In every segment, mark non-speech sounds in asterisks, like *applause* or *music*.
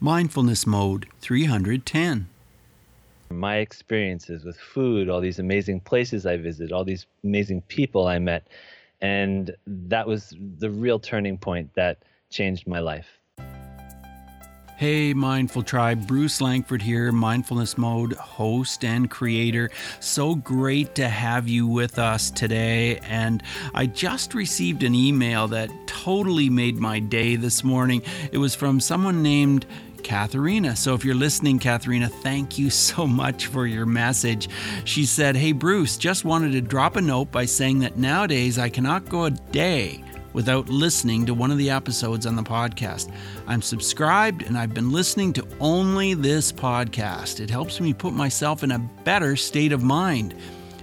Mindfulness Mode 310. My experiences with food, all these amazing places I visited, all these amazing people I met. And that was the real turning point that changed my life. Hey, Mindful Tribe, Bruce Langford here, Mindfulness Mode host and creator. So great to have you with us today. And I just received an email that totally made my day this morning. It was from someone named Katharina. So if you're listening, Katharina, thank you so much for your message. She said, Hey, Bruce, just wanted to drop a note by saying that nowadays I cannot go a day without listening to one of the episodes on the podcast. I'm subscribed and I've been listening to only this podcast. It helps me put myself in a better state of mind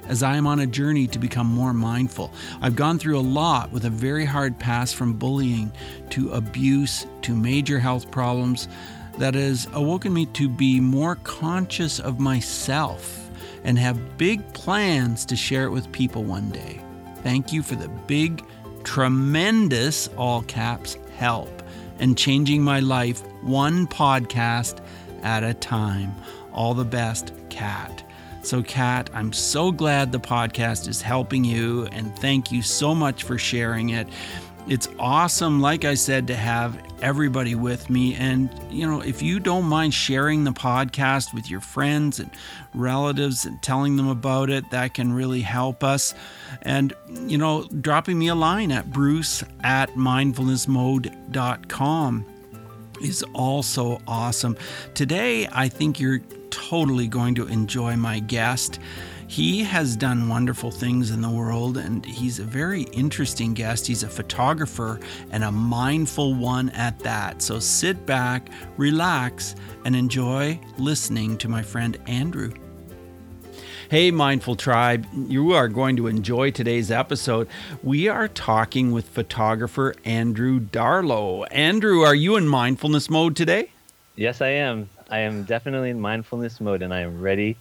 as I am on a journey to become more mindful. I've gone through a lot with a very hard pass from bullying to abuse to major health problems that has awoken me to be more conscious of myself and have big plans to share it with people one day. Thank you for the big tremendous, all caps, help and changing my life one podcast at a time. All the best, Kat. So, Kat, I'm so glad the podcast is helping you, and thank you so much for sharing it it's awesome, like I said, to have everybody with me. And, you know, if you don't mind sharing the podcast with your friends and relatives and telling them about it, that can really help us. And, you know, dropping me a line at bruce at mindfulnessmode.com is also awesome. Today, I think you're totally going to enjoy my guest. He has done wonderful things in the world, and he's a very interesting guest. He's a photographer and a mindful one at that. So sit back, relax, and enjoy listening to my friend Andrew. Hey, Mindful Tribe, you are going to enjoy today's episode. We are talking with photographer Andrew Darlow. Andrew, are you in mindfulness mode today? Yes, I am. I am definitely in mindfulness mode and I am ready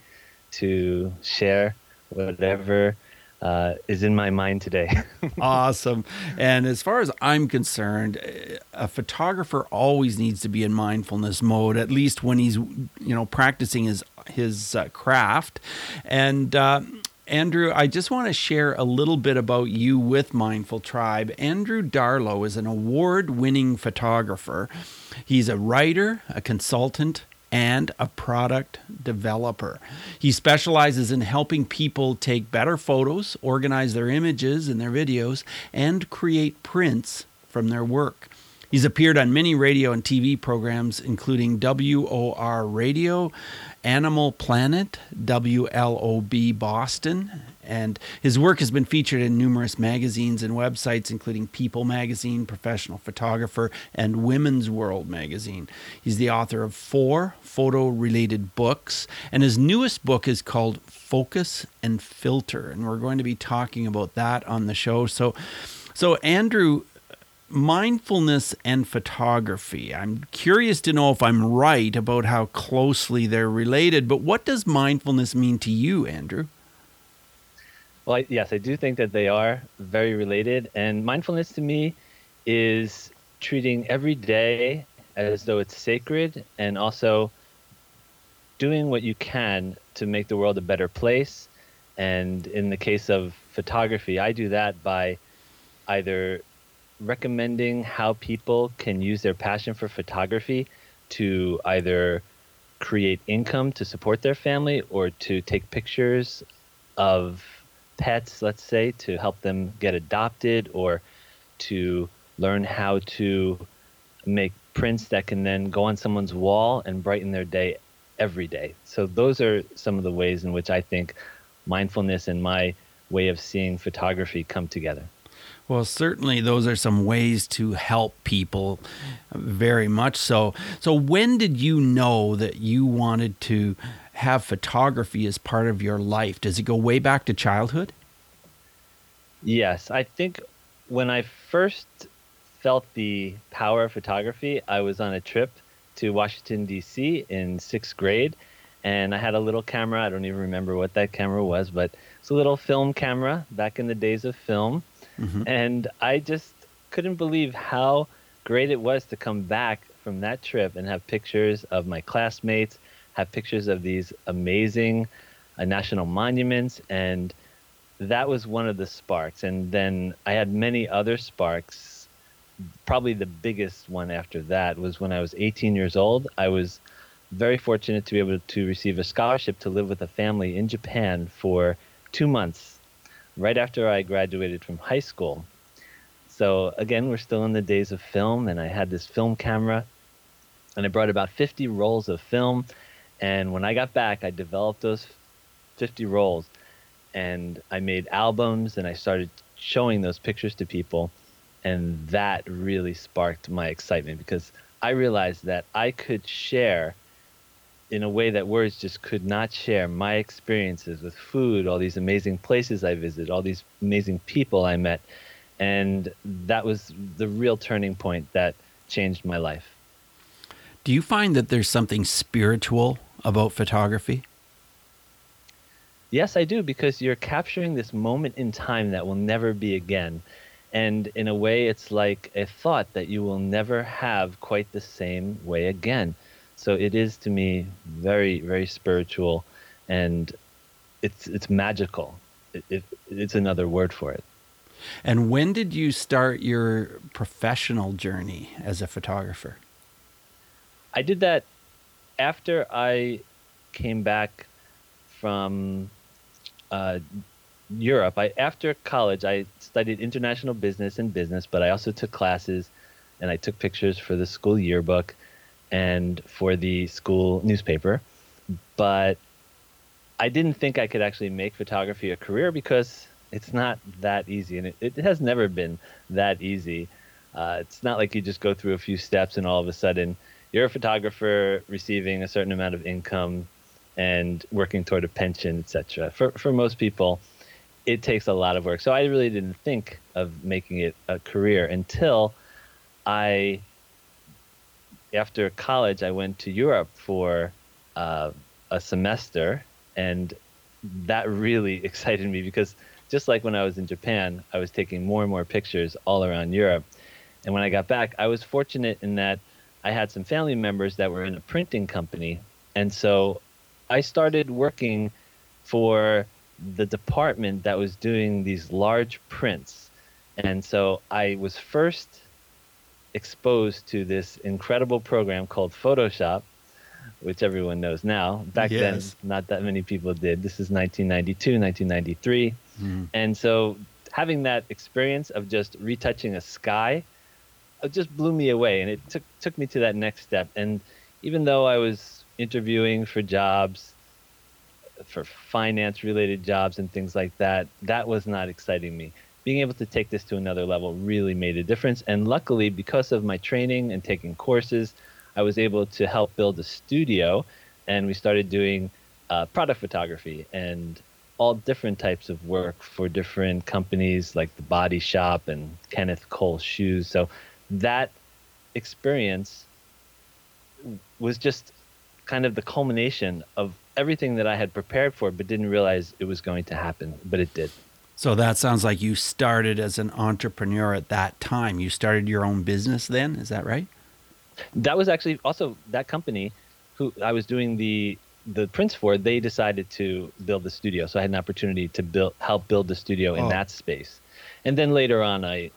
to share whatever uh, is in my mind today. *laughs* awesome. And as far as I'm concerned, a photographer always needs to be in mindfulness mode, at least when he's, you know, practicing his his uh, craft. And uh, Andrew, I just want to share a little bit about you with Mindful Tribe. Andrew Darlow is an award winning photographer. He's a writer, a consultant, and a product developer. He specializes in helping people take better photos, organize their images and their videos, and create prints from their work. He's appeared on many radio and TV programs, including WOR Radio, Animal Planet, WLOB Boston, and his work has been featured in numerous magazines and websites, including People Magazine, Professional Photographer, and Women's World Magazine. He's the author of four photo related books, and his newest book is called Focus and Filter. And we're going to be talking about that on the show. So, so Andrew, mindfulness and photography. I'm curious to know if I'm right about how closely they're related, but what does mindfulness mean to you, Andrew? Well, I, yes, I do think that they are very related. And mindfulness to me is treating every day as though it's sacred and also doing what you can to make the world a better place. And in the case of photography, I do that by either recommending how people can use their passion for photography to either create income to support their family or to take pictures of pets, let's say, to help them get adopted or to learn how to make prints that can then go on someone's wall and brighten their day every day. So, those are some of the ways in which I think mindfulness and my way of seeing photography come together. Well, certainly those are some ways to help people uh, very much so. So, when did you know that you wanted to have photography as part of your life? Does it go way back to childhood? Yes, I think when I first felt the power of photography, I was on a trip to Washington, D.C. in sixth grade. And I had a little camera. I don't even remember what that camera was, but it's a little film camera back in the days of film. Mm-hmm. And I just couldn't believe how great it was to come back from that trip and have pictures of my classmates, have pictures of these amazing uh, national monuments, and that was one of the sparks. And then I had many other sparks. Probably the biggest one after that was when I was 18 years old. I was very fortunate to be able to receive a scholarship to live with a family in Japan for two months right after I graduated from high school. So again, we're still in the days of film, and I had this film camera, and I brought about 50 rolls of film. And when I got back, I developed those 50 rolls, and I made albums, and I started showing those pictures to people, and that really sparked my excitement because I realized that I could share in a way that words just could not share my experiences with food, all these amazing places I visited, all these amazing people I met. And that was the real turning point that changed my life. Do you find that there's something spiritual about photography? Yes, I do, because you're capturing this moment in time that will never be again. And in a way, it's like a thought that you will never have quite the same way again. So it is to me very, very spiritual, and it's it's magical. It, it, it's another word for it. And when did you start your professional journey as a photographer? I did that after I came back from uh, Europe. I after college, I studied international business and business, but I also took classes and I took pictures for the school yearbook and for the school newspaper. But I didn't think I could actually make photography a career because it's not that easy, and it, it has never been that easy. Uh, it's not like you just go through a few steps and all of a sudden you're a photographer receiving a certain amount of income and working toward a pension, etc. For for most people, it takes a lot of work. So I really didn't think of making it a career until I after college, I went to Europe for uh, a semester, and that really *laughs* excited me because just like when I was in Japan, I was taking more and more pictures all around Europe. And when I got back, I was fortunate in that I had some family members that were in a printing company. And so I started working for the department that was doing these large prints. And so I was first exposed to this incredible program called Photoshop, which everyone knows now. Back yes. then, not that many people did. This is 1992, 1993. Mm. Mm-hmm. And so having that experience of just retouching a sky it just blew me away and it took took me to that next step and even though I was interviewing for jobs for finance related jobs and things like that that was not exciting me being able to take this to another level really made a difference. And luckily, because of my training and taking courses, I was able to help build a studio, and we started doing uh, product photography and all different types of work for different companies like the Body Shop and Kenneth Cole Shoes. So that experience was just kind of the culmination of everything that I had prepared for, but didn't realize it was going to happen. But it did. So that sounds like you started as an entrepreneur at that time. You started your own business then, is that right? That was actually also that company who I was doing the the prints for. They decided to build the studio, so I had an opportunity to build help build the studio in oh. that space. And then later on, I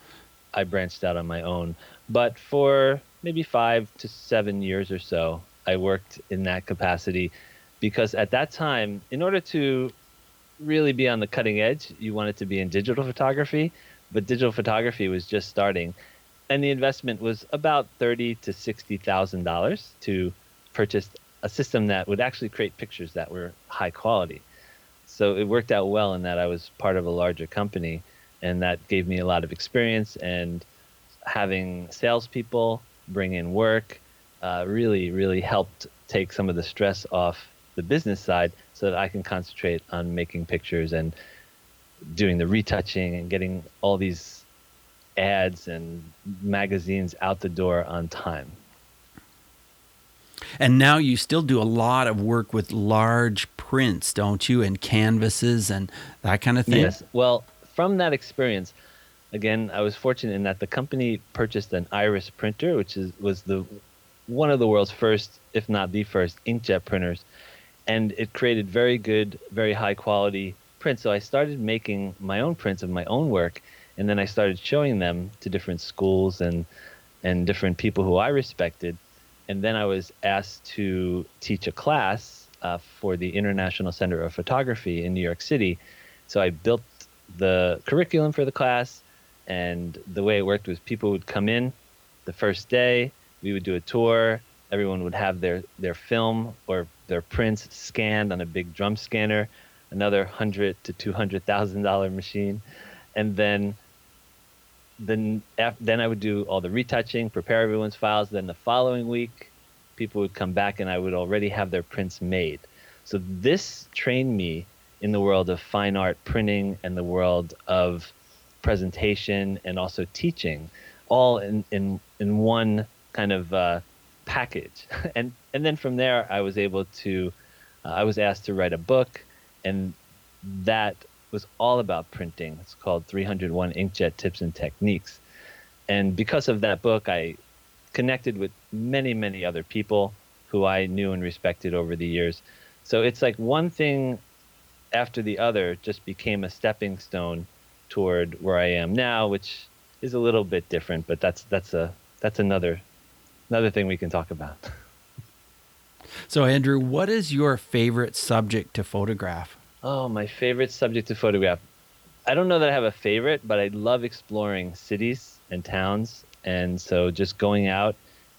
I branched out on my own. But for maybe five to seven years or so, I worked in that capacity because at that time, in order to really be on the cutting edge, you wanted to be in digital photography, but digital photography was just starting, and the investment was about thirty to sixty thousand dollars to purchase a system that would actually create pictures that were high quality. So it worked out well in that I was part of a larger company, and that gave me a lot of experience and having salespeople bring in work uh, really, really helped take some of the stress off the business side so that I can concentrate on making pictures and doing the retouching and getting all these ads and magazines out the door on time. And now you still do a lot of work with large prints, don't you? And canvases and that kind of thing? Yes. Well, from that experience, again, I was fortunate in that the company purchased an Iris printer, which is was the one of the world's first, if not the first, inkjet printers, and it created very good, very high quality prints. So I started making my own prints of my own work, and then I started showing them to different schools and and different people who I respected. And then I was asked to teach a class uh, for the International Center of Photography in New York City. So I built the curriculum for the class, and the way it worked was people would come in the first day, we would do a tour, everyone would have their, their film or their prints scanned on a big drum scanner, another hundred to two hundred thousand dollar machine, and then then then I would do all the retouching, prepare everyone's files. Then the following week, people would come back and I would already have their prints made. So this trained me in the world of fine art printing and the world of presentation and also teaching, all in in in one kind of uh, package. *laughs* and and then from there, I was able to, uh, I was asked to write a book, and that was all about printing. It's called 301 Inkjet Tips and Techniques. And because of that book, I connected with many, many other people who I knew and respected over the years. So it's like one thing after the other just became a stepping stone toward where I am now, which is a little bit different, but that's that's a that's another another thing we can talk about. *laughs* So Andrew, what is your favorite subject to photograph? Oh, my favorite subject to photograph. I don't know that I have a favorite, but I love exploring cities and towns. And so just going out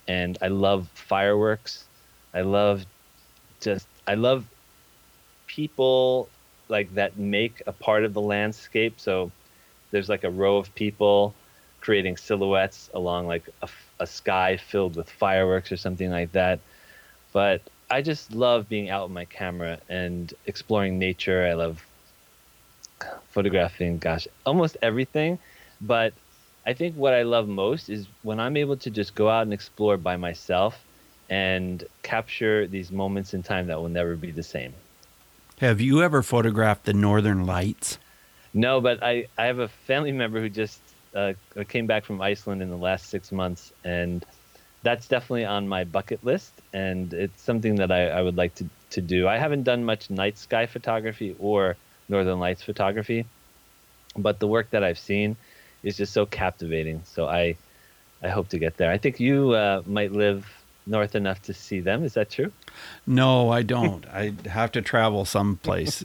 and I love fireworks. I love just, I love people like that make a part of the landscape. So there's like a row of people creating silhouettes along like a, a sky filled with fireworks or something like that. But I just love being out with my camera and exploring nature. I love photographing, gosh, almost everything. But I think what I love most is when I'm able to just go out and explore by myself and capture these moments in time that will never be the same. Have you ever photographed the northern lights? No, but I, I have a family member who just uh, came back from Iceland in the last six months, and that's definitely on my bucket list, and it's something that I, I would like to, to do. I haven't done much night sky photography or northern lights photography, but the work that I've seen is just so captivating. So I I hope to get there. I think you uh, might live north enough to see them. Is that true? No, I don't. *laughs* I have to travel someplace.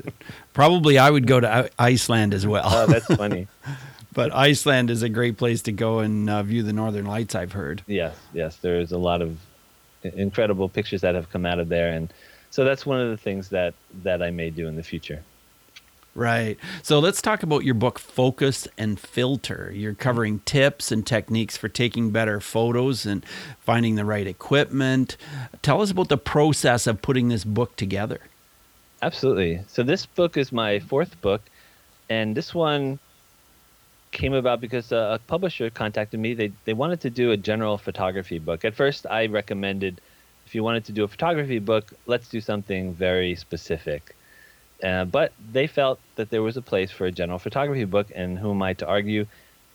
Probably I would go to Iceland as well. Oh, that's funny. *laughs* but Iceland is a great place to go and uh, view the northern lights. I've heard. Yes, yes, there's a lot of incredible pictures that have come out of there, and so that's one of the things that that I may do in the future. Right. So let's talk about your book, Focus and Filter. You're covering tips and techniques for taking better photos and finding the right equipment. Tell us about the process of putting this book together. Absolutely. So this book is my fourth book, and this one came about because a, publisher contacted me. They they wanted to do a general photography book. At first, I recommended if you wanted to do a photography book, let's do something very specific. Uh, but they felt that there was a place for a general photography book, and who am I to argue?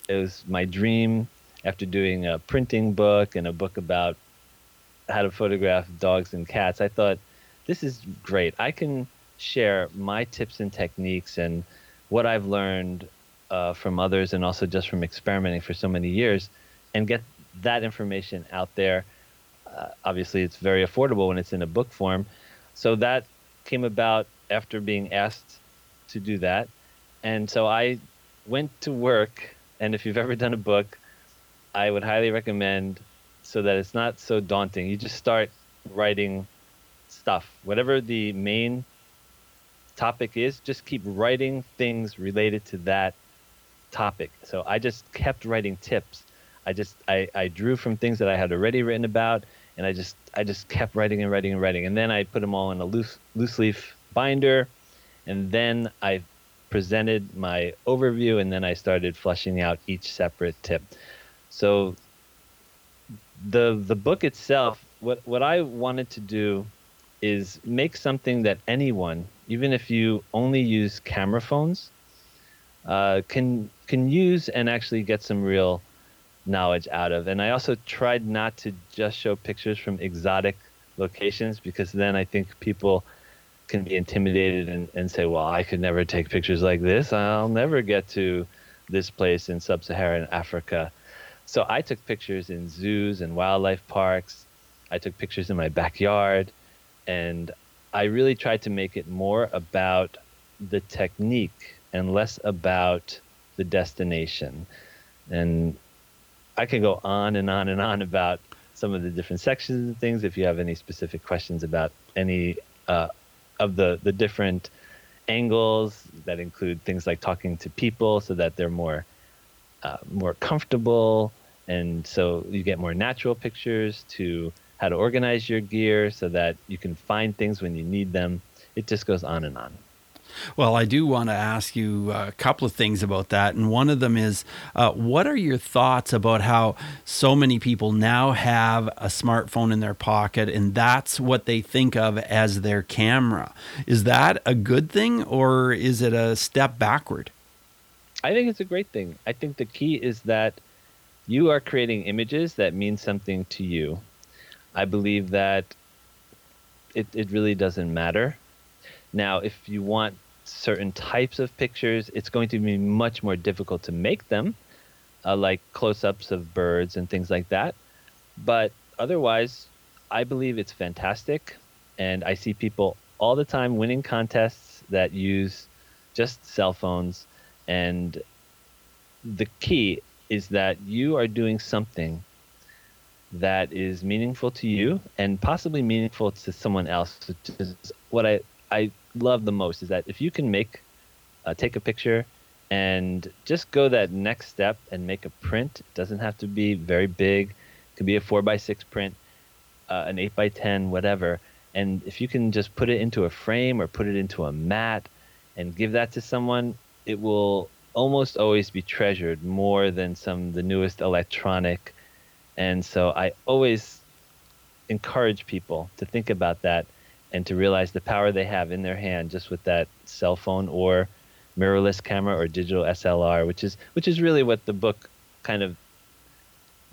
It was my dream after doing a printing book and a book about how to photograph dogs and cats. I thought this is great. I can share my tips and techniques and what I've learned uh, from others and also just from experimenting for so many years and get that information out there. Uh, obviously, it's very affordable when it's in a book form. So that came about after being asked to do that. And so I went to work. And if you've ever done a book, I would highly recommend so that it's not so daunting. You just start writing stuff. Whatever the main topic is, just keep writing things related to that topic. So I just kept writing tips. I just I, I drew from things that I had already written about, and I just I just kept writing and writing and writing, and then I put them all in a loose loose leaf binder, and then I presented my overview, and then I started fleshing out each separate tip. So the the book itself, what what I wanted to do is make something that anyone, even if you only use camera phones, uh, can can use and actually get some real knowledge out of. And I also tried not to just show pictures from exotic locations because then I think people can be intimidated and, and say, well, I could never take pictures like this. I'll never get to this place in sub Saharan Africa. So I took pictures in zoos and wildlife parks. I took pictures in my backyard. And I really tried to make it more about the technique and less about the destination. And I can go on and on and on about some of the different sections and things if you have any specific questions about any uh, of the, the different angles that include things like talking to people so that they're more uh, more comfortable. And so you get more natural pictures to how to organize your gear so that you can find things when you need them. It just goes on and on well, I do want to ask you a couple of things about that. And one of them is uh, what are your thoughts about how so many people now have a smartphone in their pocket and that's what they think of as their camera? Is that a good thing or is it a step backward? I think it's a great thing. I think the key is that you are creating images that mean something to you. I believe that it, it really doesn't matter. Now, if you want certain types of pictures, it's going to be much more difficult to make them, uh, like close ups of birds and things like that. But otherwise, I believe it's fantastic. And I see people all the time winning contests that use just cell phones. And the key is that you are doing something that is meaningful to you and possibly meaningful to someone else, which is what I, I love the most is that if you can make uh, take a picture and just go that next step and make a print. It doesn't have to be very big. It could be a four by six print, uh, an eight by ten, whatever. And if you can just put it into a frame or put it into a mat and give that to someone, it will almost always be treasured more than some the newest electronic. And so I always encourage people to think about that and to realize the power they have in their hand just with that cell phone or mirrorless camera or digital SLR, which is which is really what the book kind of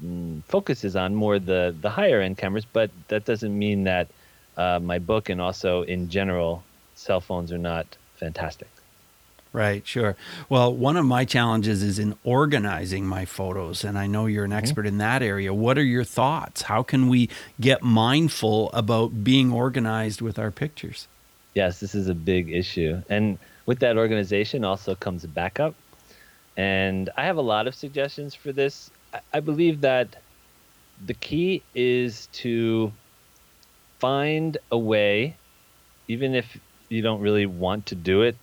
mm, focuses on more the the higher end cameras. But that doesn't mean that uh, my book and also in general, cell phones are not fantastic. Right, sure. Well, one of my challenges is in organizing my photos, and I know you're an mm-hmm. expert mm-hmm. in that area. What are your thoughts? How can we get mindful about being organized with our pictures? Yes, this is a big issue. And with that organization also comes backup. And I have a lot of suggestions for this. I believe that the key is to find a way, even if you don't really want to do it,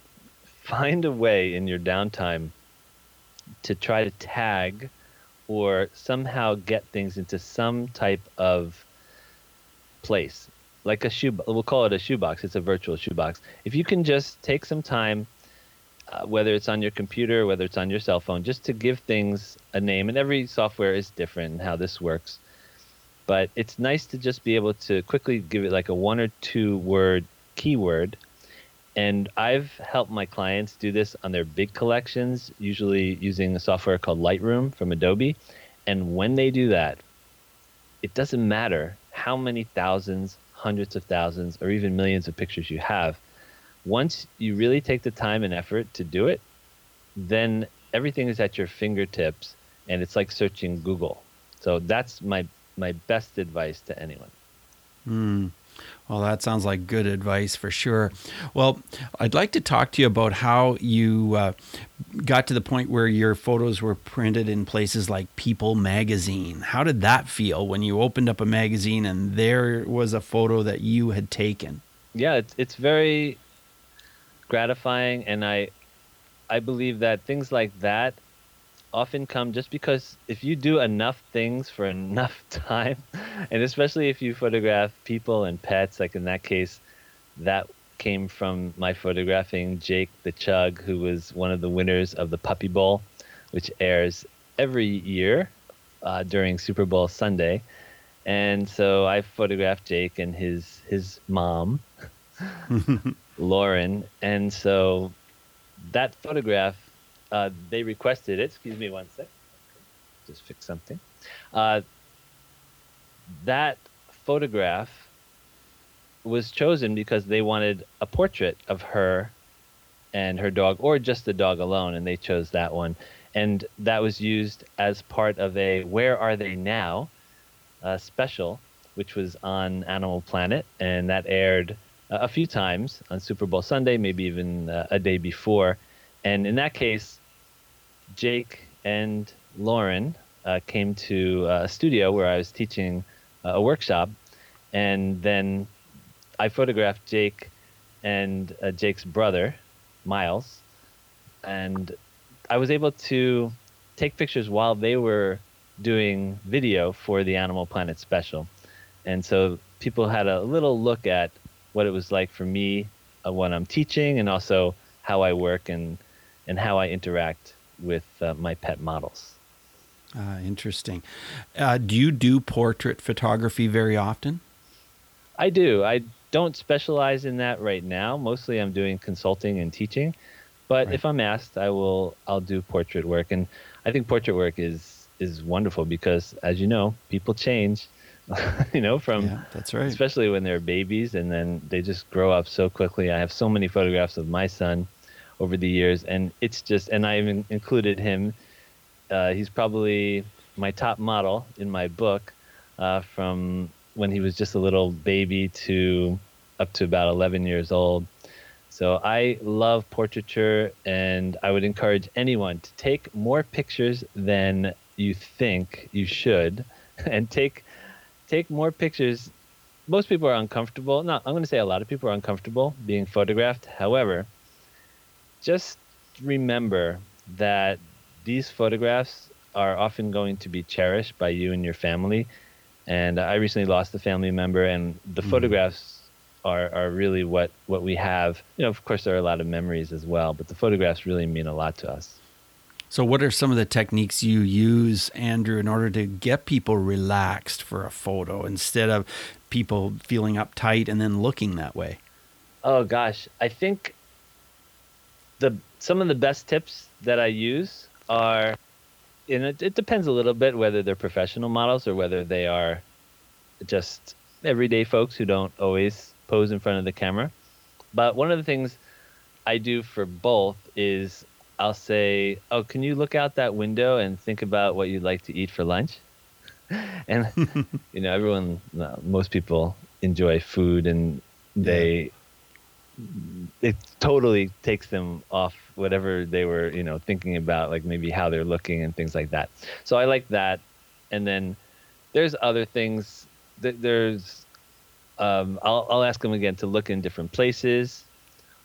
find a way in your downtime to try to tag or somehow get things into some type of place. Like a shoe we'll call it a shoebox. It's a virtual shoebox. If you can just take some time uh, whether it's on your computer whether it's on your cell phone just to give things a name. And every software is different how this works. But it's nice to just be able to quickly give it like a one or two word keyword and I've helped my clients do this on their big collections, usually using a software called Lightroom from Adobe. And when they do that, it doesn't matter how many thousands, hundreds of thousands, or even millions of pictures you have. Once you really take the time and effort to do it, then everything is at your fingertips and it's like searching Google. So that's my my best advice to anyone. Mm. Well, that sounds like good advice for sure. Well, I'd like to talk to you about how you uh, got to the point where your photos were printed in places like People magazine. How did that feel when you opened up a magazine and there was a photo that you had taken? Yeah, it's it's very gratifying and I I believe that things like that often come just because if you do enough things for *laughs* enough time, and especially if you photograph people and pets, like in that case, that came from my photographing Jake the Chug, who was one of the winners of the Puppy Bowl, which airs every year uh, during Super Bowl Sunday. And so I photographed Jake and his his mom, *laughs* Lauren, and so that photograph uh, they requested it. Excuse me one sec. just fix something. Uh, that photograph was chosen because they wanted a portrait of her and her dog, or just the dog alone, and they chose that one. And that was used as part of a Where Are They Now uh, special, which was on Animal Planet, and that aired uh, a few times on Super Bowl Sunday, maybe even uh, a day before. And in that case, Jake and Lauren uh, came to uh, a studio where I was teaching uh, a workshop, and then I photographed Jake and uh, Jake's brother, Miles, and I was able to take pictures while they were doing video for the Animal Planet special. And so people had a little look at what it was like for me uh, when I'm teaching and also how I work and, and how I interact with uh, my pet models. Uh, interesting. Uh, do you do portrait photography very often? I do. I don't specialize in that right now. Mostly I'm doing consulting and teaching. But right. if I'm asked, I will I'll do portrait work and I think portrait work is is wonderful because as you know, people change. *laughs* you know, from yeah, that's right. Especially when they're babies and then they just grow up so quickly. I have so many photographs of my son over the years and it's just and I even included him uh, he's probably my top model in my book uh, from when he was just a little baby to up to about 11 years old. So I love portraiture, and I would encourage anyone to take more pictures than you think you should, *laughs* and take take more pictures. Most people are uncomfortable. Not, I'm going to say a lot of people are uncomfortable being photographed. However, just remember that these photographs are often going to be cherished by you and your family. And I recently lost a family member, and the mm. photographs are, are really what, what we have. You know, of course, there are a lot of memories as well, but the photographs really mean a lot to us. So, what are some of the techniques you use, Andrew, in order to get people relaxed for a photo instead of people feeling uptight and then looking that way? Oh gosh, I think the some of the best tips that I use are, and it, it depends a little bit whether they're professional models or whether they are just everyday folks who don't always pose in front of the camera. But one of the things I do for both is I'll say, "Oh, can you look out that window and think about what you'd like to eat for lunch?" *laughs* and *laughs* you know, everyone, uh, most people enjoy food, and they it totally takes them off whatever they were, you know, thinking about, like maybe how they're looking and things like that. So I like that. And then there's other things. That there's, um, I'll, I'll ask them again to look in different places,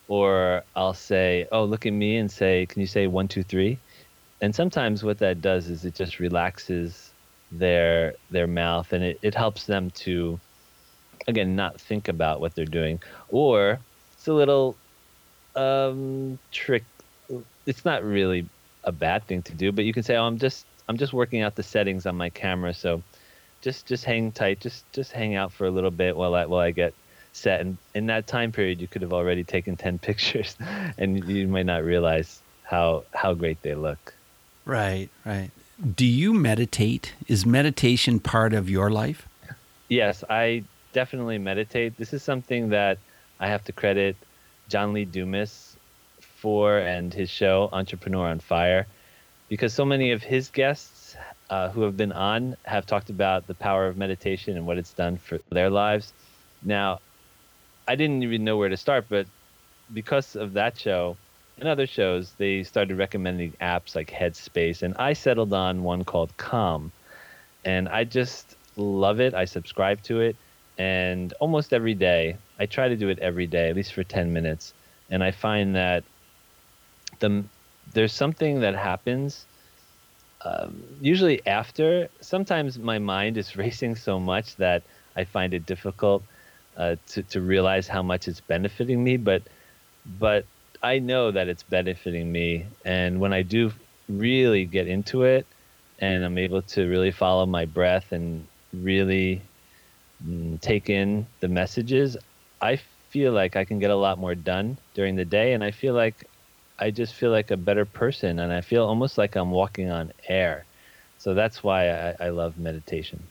or I'll say, "Oh, look at me," and say, "Can you say one, two, three? And sometimes what that does is it just relaxes their their mouth, and it, it helps them to, again, not think about what they're doing, or it's a little um, trick. It's not really a bad thing to do, but you can say, "Oh, I'm just I'm just working out the settings on my camera, so just just hang tight, just just hang out for a little bit while I while I get set." And in that time period, you could have already taken *laughs* ten pictures, and you might not realize how how great they look. Right, right. Do you meditate? Is meditation part of your life? Yes, I definitely meditate. This is something that I have to credit John Lee Dumas for and his show Entrepreneur on Fire because so many of his guests uh, who have been on have talked about the power of meditation and what it's done for their lives. Now, I didn't even know where to start, but because of that show and other shows, they started recommending apps like Headspace, and I settled on one called Calm. And I just love it. I subscribe to it. And almost every day, I try to do it every day, at least for 10 minutes. And I find that the, there's something that happens um, usually after. Sometimes my mind is *laughs* racing so much that I find it difficult uh, to, to realize how much it's benefiting me. But, but I know that it's benefiting me. And when I do really get into it and I'm able to really follow my breath and really take in the messages, I feel like I can get a lot more done during the day, and I feel like I just feel like a better person, and I feel almost like I'm walking on air. so that's why I, I love meditation.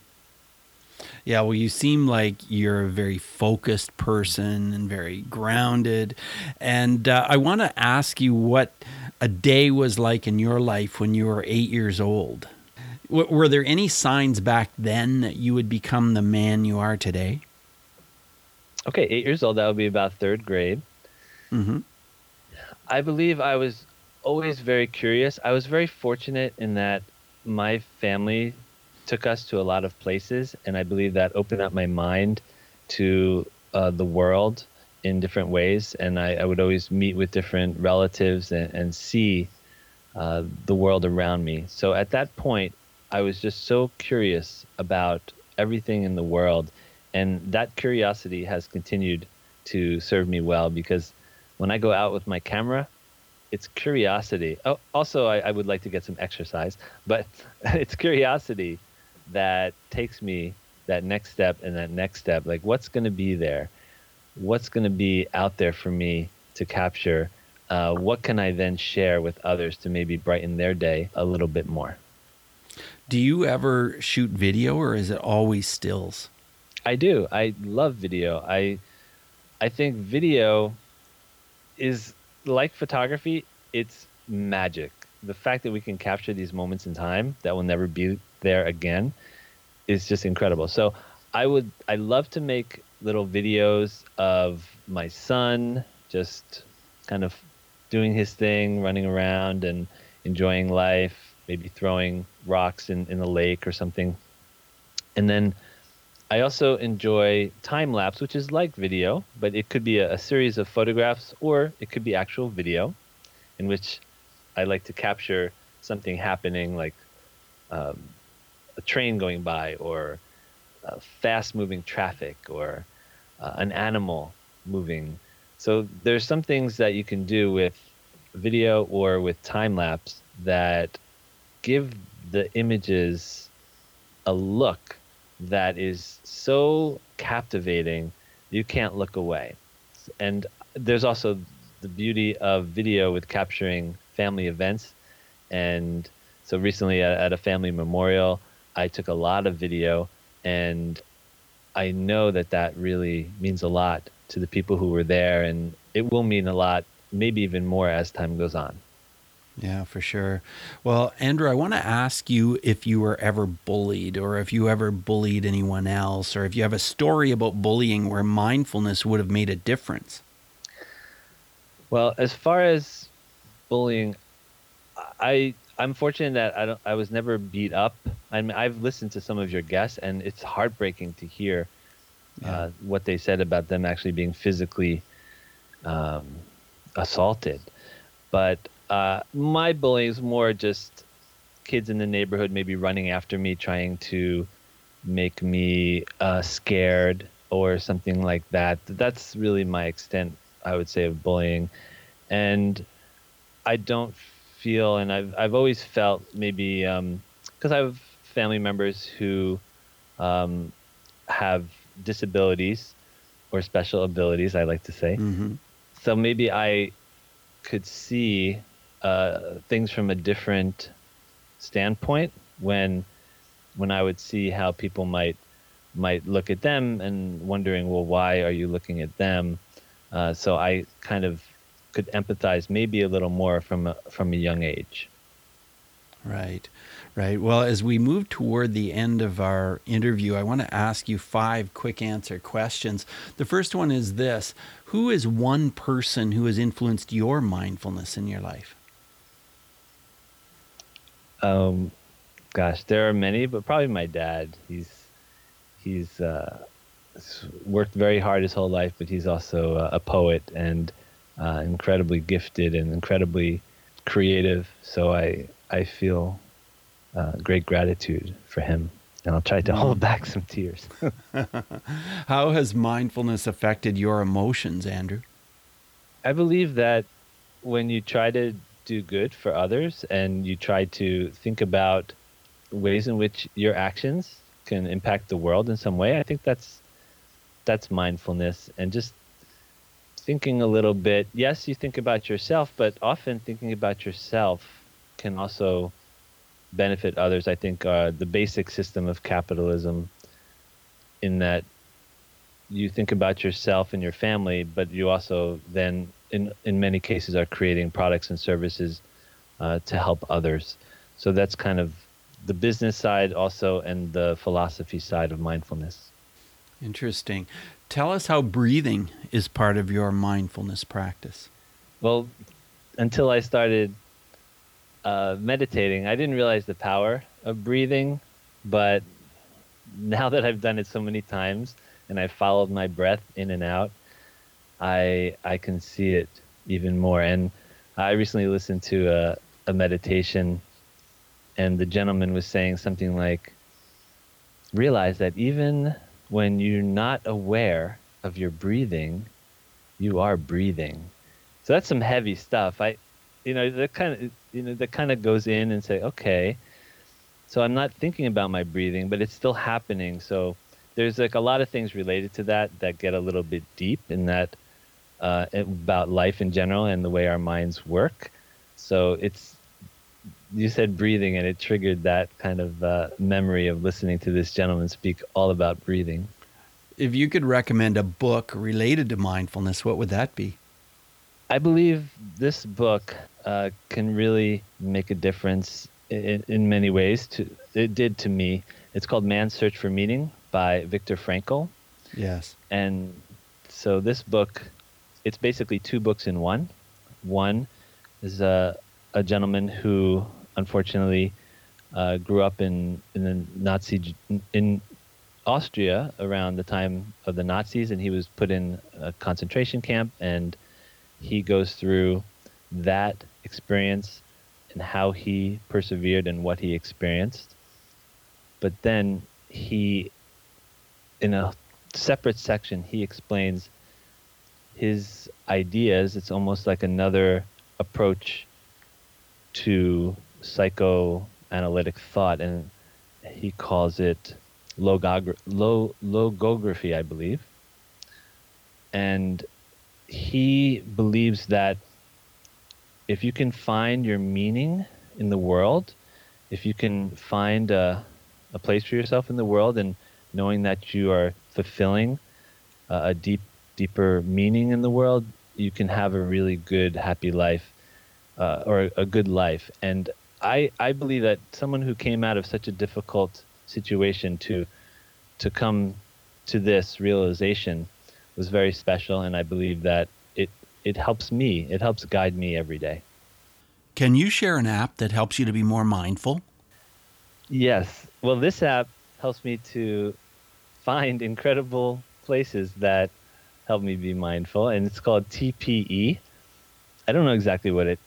Yeah, well, you seem like you're a very focused person and very grounded. And uh, I want to ask you what a day was like in your life when you were eight years old. W- were there any signs back then that you would become the man you are today? Okay, eight years old, that would be about third grade. Mm-hmm. I believe I was always very curious. I was very fortunate in that my family took us to a lot of places, and I believe that opened up my mind to uh, the world in different ways. And I, I, would always meet with different relatives and, and see uh, the world around me. So at that point, I was just so curious about everything in the world. And that curiosity has continued to serve me well because when I go out with my camera, it's curiosity. Oh, also, I, I would like to get some exercise, but *laughs* it's curiosity that takes me that next step and that next step. Like, what's going to be there? What's going to be out there for me to capture? Uh, what can I then share with others to maybe brighten their day a little bit more? Do you ever shoot video or is it always stills? I do. I love video. I I think video is like photography, it's magic. The fact that we can capture these moments in time that will never be there again is just incredible. So I would I love to make little videos of my son just kind of doing his thing, running around and enjoying life, maybe throwing rocks in, in the lake or something. And then I also enjoy time lapse, which is like video, but it could be a, a, series of photographs or it could be actual video, in which I like to capture something happening, like um, a train going by, or uh, fast moving traffic, or uh, an animal moving. So there's some things that you can do with video or with time lapse that give the images a look that is so captivating you can't look away. And there's also the beauty of video with capturing family events. And so recently at, a family memorial, I took a lot of video, and I know that that really means a lot to the people who were there, and it will mean a lot, maybe even more as time goes on. Yeah, for sure. Well, Andrew, I want to ask you if you were ever bullied or if you ever bullied anyone else or if you have a story about bullying where mindfulness would have made a difference. Well, as far as bullying, I I'm fortunate that I don't I was never beat up. I mean, I've listened to some of your guests and it's heartbreaking to hear yeah. uh, what they said about them actually being physically um, assaulted. But uh, my bullying is more just kids in the neighborhood maybe running after me, trying to make me uh, scared or something like that. That's really my extent, I would say, of bullying. And I don't feel, and I've I've always felt maybe because um, I have family members who um, have disabilities or special abilities. I like to say. Mm-hmm. So maybe I could see uh, things from a different standpoint when when I would see how people might might look at them and wondering, well, why are you looking at them? Uh, so I kind of could empathize maybe a little more from a, from a young age. Right, right. Well, as we move toward the end of our interview, I want to ask you five quick answer questions. The first one is this Who is one person who has influenced your mindfulness in your life? Um, gosh, there are many, but probably my dad. He's he's uh, worked very hard his whole life, but he's also a, a poet and uh, incredibly gifted and incredibly creative. So I I feel uh, great gratitude for him, and I'll try to mm. hold back some tears. *laughs* How has mindfulness affected your emotions, Andrew? I believe that when you try to do good for others and you try to think about ways in which your actions can impact the world in some way, I think that's that's mindfulness and just thinking a little bit. Yes, you think about yourself, but often thinking about yourself can also benefit others, I think, are the basic system of capitalism, in that you think about yourself and your family, but you also then, in in many cases, are creating products and services uh, to help others. So that's kind of the business side, also, and the philosophy side of mindfulness. Interesting. Tell us how breathing is part of your mindfulness practice. Well, until I started uh, meditating, I didn't realize the power of breathing, but *laughs* now that I've done it so many times and I've followed my breath in and out, I I can see it even more. And I recently listened to a, a meditation, and the gentleman was saying something like, "Realize that even when you're not aware of your breathing, you are breathing." So that's some heavy stuff. I, you know, that kind of you know that kind of goes in and say, okay, so I'm not thinking about my breathing, but it's still happening. So there's like a lot of things related to that that get a little bit deep in that uh, about life in general and the way our minds work. So it's you said breathing, and it triggered that kind of uh, memory of listening to this gentleman speak all about breathing. If you could recommend a book related to mindfulness, what would that be? I believe this book uh, can really make a difference in, in many ways. To, it did to me. It's called Man's Search for Meaning by Viktor Frankl. Yes. And so this book, it's basically two books in one. One is a, a gentleman who unfortunately uh, grew up in, in the Nazi in Austria around the time of the Nazis, and he was put in a concentration camp, and he goes through that experience and how he persevered and what he experienced. But then he, in a separate section, he explains his ideas. It's almost like another approach to psychoanalytic thought, and he calls it logogra- lo- logography, I believe. And he believes that if you can find your meaning in the world, if you can find a, a place for yourself in the world and knowing that you are fulfilling uh, a deep, deeper meaning in the world, you can have a really good, happy life uh, or a good life. And I, I believe that someone who came out of such a difficult situation to, to come to this realization was very special. And I believe that it helps me. It helps guide me every day. Can you share an app that helps you to be more mindful? Yes. Well, this app helps me to find incredible places that help me be mindful, and it's called TPE. I don't know exactly what it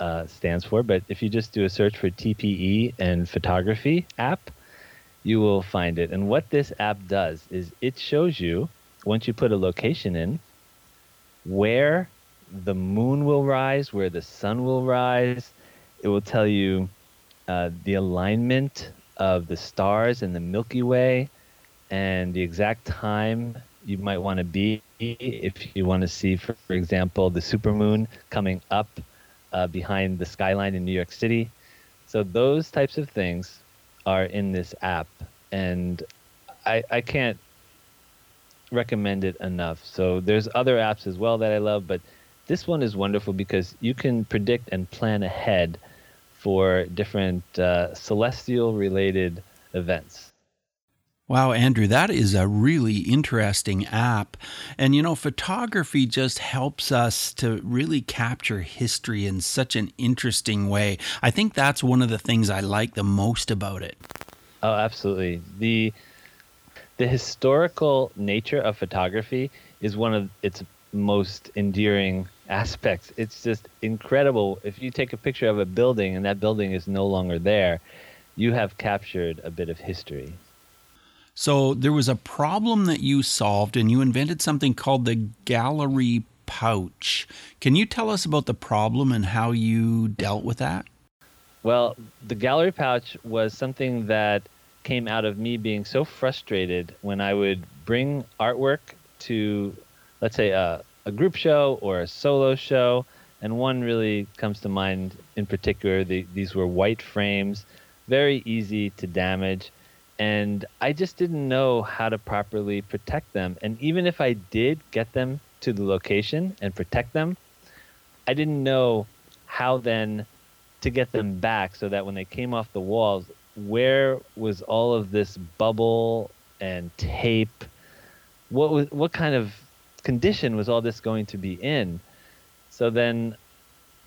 uh, stands for, but if you just do a search for TPE and photography app, you will find it. And what this app does is it shows you, once you put a location in, where the moon will rise, where the sun will rise. It will tell you uh, the alignment of the stars and the Milky Way and the exact time you might want to be if you want to see, for, for example, the supermoon coming up uh, behind the skyline in New York City. So those types of things are in this app, and I, I can't recommend it enough. So there's other apps as well that I love, but this one is wonderful because you can predict and plan ahead for different uh, celestial related events. Wow, Andrew, that is a really interesting app. And you know, photography just helps us to really capture history in such an interesting way. I think that's one of the things I like the most about it. Oh, absolutely. The the historical nature of photography is one of its most endearing aspects. It's just incredible. If you take a picture of a building and that building is no longer there, you have captured a bit of history. So there was a problem that you solved and you invented something called the gallery pouch. Can you tell us about the problem and how you dealt with that? Well, the gallery pouch was something that came out of me being so frustrated when I would bring artwork to, let's say, a, a group show or a solo show. And one really comes to mind in particular. The, these were white frames very easy to damage. And I just didn't know how to properly protect them. And even if I did get them to the location and protect them, I didn't know how then to get them back so that when they came off the walls, where was all of this bubble and tape? What was what kind of condition was all this going to be in? So then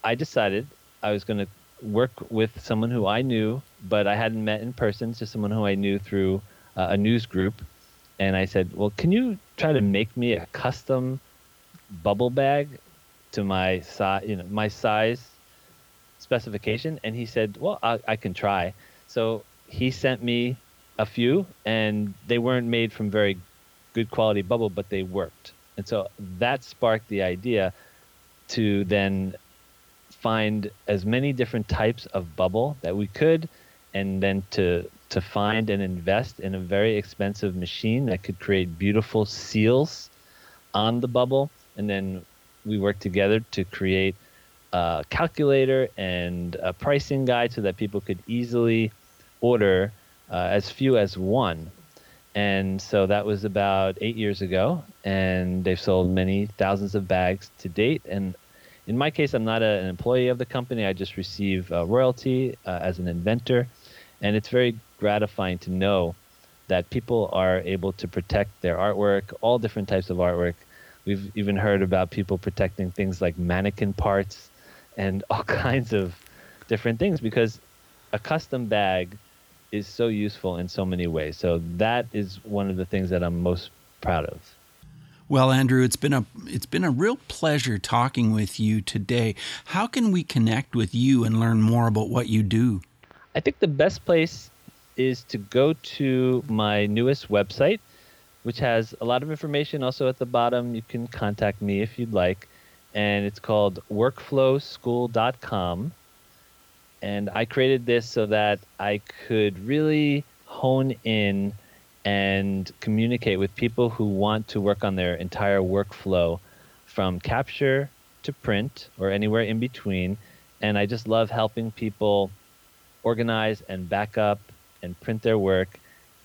I decided I was going to work with someone who I knew, but I hadn't met in person, just someone who I knew through uh, a news group. And I said, "Well, can you try to make me a custom bubble bag to my size, you know, my size specification?" And he said, "Well, I, I can try." So he sent me a few, and they weren't made from very good quality bubble, but they worked. And so that sparked the idea to then find as many different types of bubble that we could, and then to to find and invest in a very expensive machine that could create beautiful seals on the bubble, and then we worked together to create a calculator and a pricing guide so that people could easily order uh, as few as one. And so that was about eight years ago, and they've sold many thousands of bags to date. And in my case, I'm not a, an employee of the company. I just receive a royalty uh, as an inventor, and it's very gratifying to know that people are able to protect their artwork, all different types of artwork. We've even heard about people protecting things like mannequin parts and *laughs* all kinds of different things because a custom bag is so useful in so many ways. So that is one of the things that I'm most proud of. Well, Andrew, it's been a it's been a real pleasure talking with you today. How can we connect with you and learn more about what you do? I think the best place is to go to my newest website, which has a lot of information. Also at the bottom, you can contact me if you'd like, and it's called workflowschool.com. And I created this so that I could really hone in and communicate with people who want to work on their entire workflow from capture to print or anywhere in between. And I just love helping people organize and back up and print their work.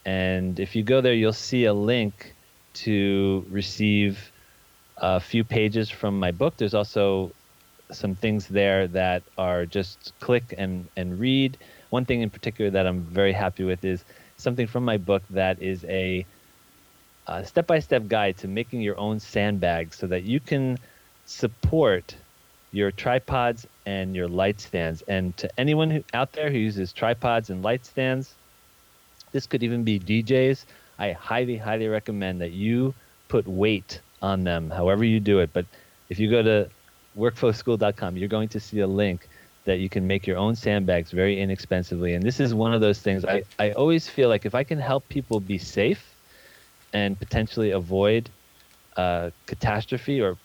And if you go there, you'll see a link to receive a few pages from my book. There's also some things there that are just click and, and read. One thing in particular that I'm very happy with is something from my book that is a step by step guide to making your own sandbags so that you can support your tripods and your light stands. And to anyone who, out there who uses tripods and light stands, this could even be DJs. I highly, highly recommend that you put weight on them, however you do it. But if you go to workflowschool.com, you're going to see a link that you can make your own sandbags very inexpensively. And this is one of those things I, I always feel like if I can help people be safe and potentially avoid uh, catastrophe or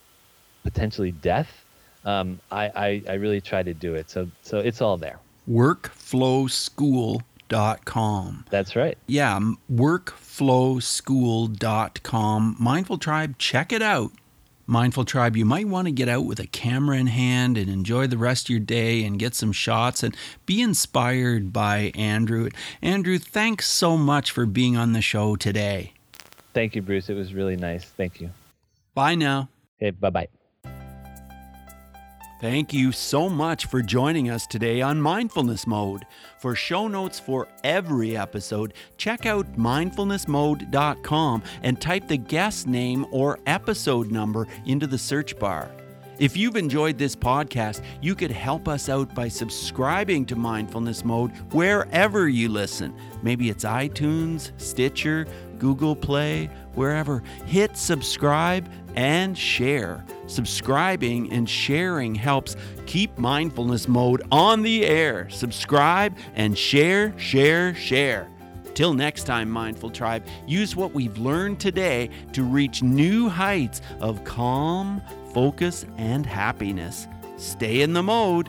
potentially death, um, I, I, I really try to do it. So, so it's all there. Workflowschool.com. That's right. Yeah, workflowschool.com. Mindful Tribe, check it out. Mindful Tribe, you might want to get out with a camera in hand and enjoy the rest of your day and get some shots and be inspired by Andrew. Andrew, thanks so much for being on the show today. Thank you, Bruce. It was really nice. Thank you. Bye now. Okay, bye bye. Thank you so much for joining us today on Mindfulness Mode. For show notes for every episode, check out mindfulnessmode.com and type the guest name or episode number into the search bar. If you've enjoyed this podcast, you could help us out by subscribing to Mindfulness Mode wherever you listen. Maybe it's iTunes, Stitcher, Google Play, wherever. Hit subscribe and share. Subscribing and sharing helps keep mindfulness mode on the air. Subscribe and share, share, share. Till next time, Mindful Tribe, use what we've learned today to reach new heights of calm, focus, and happiness. Stay in the mode